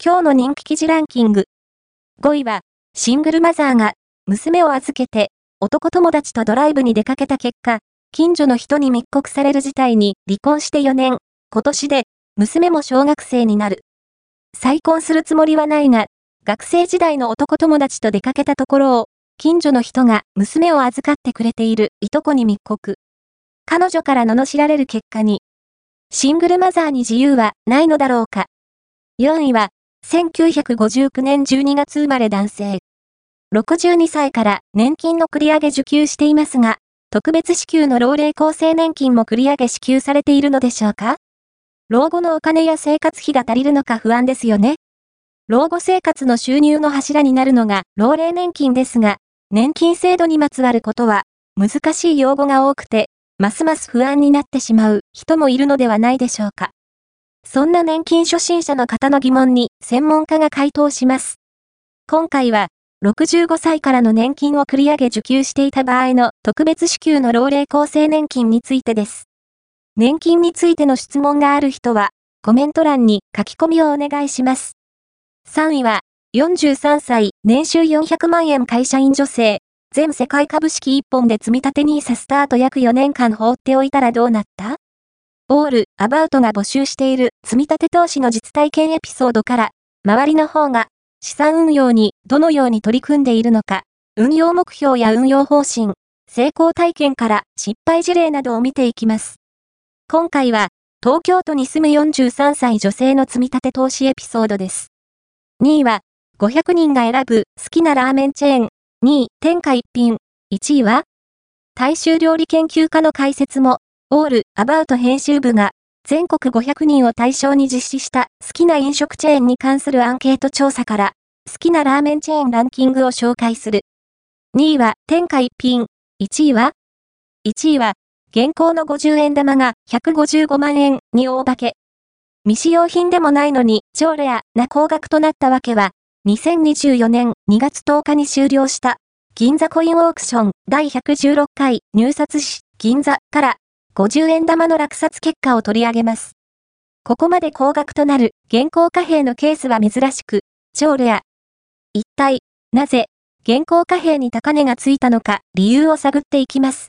今日の人気記事ランキング。5位は、シングルマザーが、娘を預けて、男友達とドライブに出かけた結果、近所の人に密告される事態に離婚して4年、今年で、娘も小学生になる。再婚するつもりはないが、学生時代の男友達と出かけたところを、近所の人が娘を預かってくれているいとこに密告。彼女から罵られる結果に、シングルマザーに自由はないのだろうか。4位は、1959年12月生まれ男性。62歳から年金の繰り上げ受給していますが、特別支給の老齢厚生年金も繰り上げ支給されているのでしょうか？老後のお金や生活費が足りるのか不安ですよね。老後生活の収入の柱になるのが老齢年金ですが、年金制度にまつわることは難しい用語が多くて、ますます不安になってしまう人もいるのではないでしょうか？そんな年金初心者の方の疑問に専門家が回答します。今回は、65歳からの年金を繰り上げ受給していた場合の特別支給の老齢厚生年金についてです。年金についての質問がある人は、コメント欄に書き込みをお願いします。3位は、43歳、年収400万円会社員女性、全世界株式1本で積立て NISA スタート約4年間放っておいたらどうなった？オール、アバウトが募集している積み立て投資の実体験エピソードから、周りの方が資産運用にどのように取り組んでいるのか、運用目標や運用方針、成功体験から失敗事例などを見ていきます。今回は、東京都に住む43歳女性の積み立て投資エピソードです。2位は、500人が選ぶ好きなラーメンチェーン。2位、天下一品。1位は、大衆料理研究家の解説も、オール、アバウト編集部が、全国500人を対象に実施した好きな飲食チェーンに関するアンケート調査から、好きなラーメンチェーンランキングを紹介する。2位は、天下一品。1位は ?1 位は、現行の50円玉が155万円に大化け。未使用品でもないのに超レアな高額となったわけは、2024年2月10日に終了した銀座コインオークション第116回入札誌銀座から50円玉の落札結果を取り上げます。ここまで高額となる現行貨幣のケースは珍しく、超レア。一体、なぜ、現行貨幣に高値がついたのか理由を探っていきます。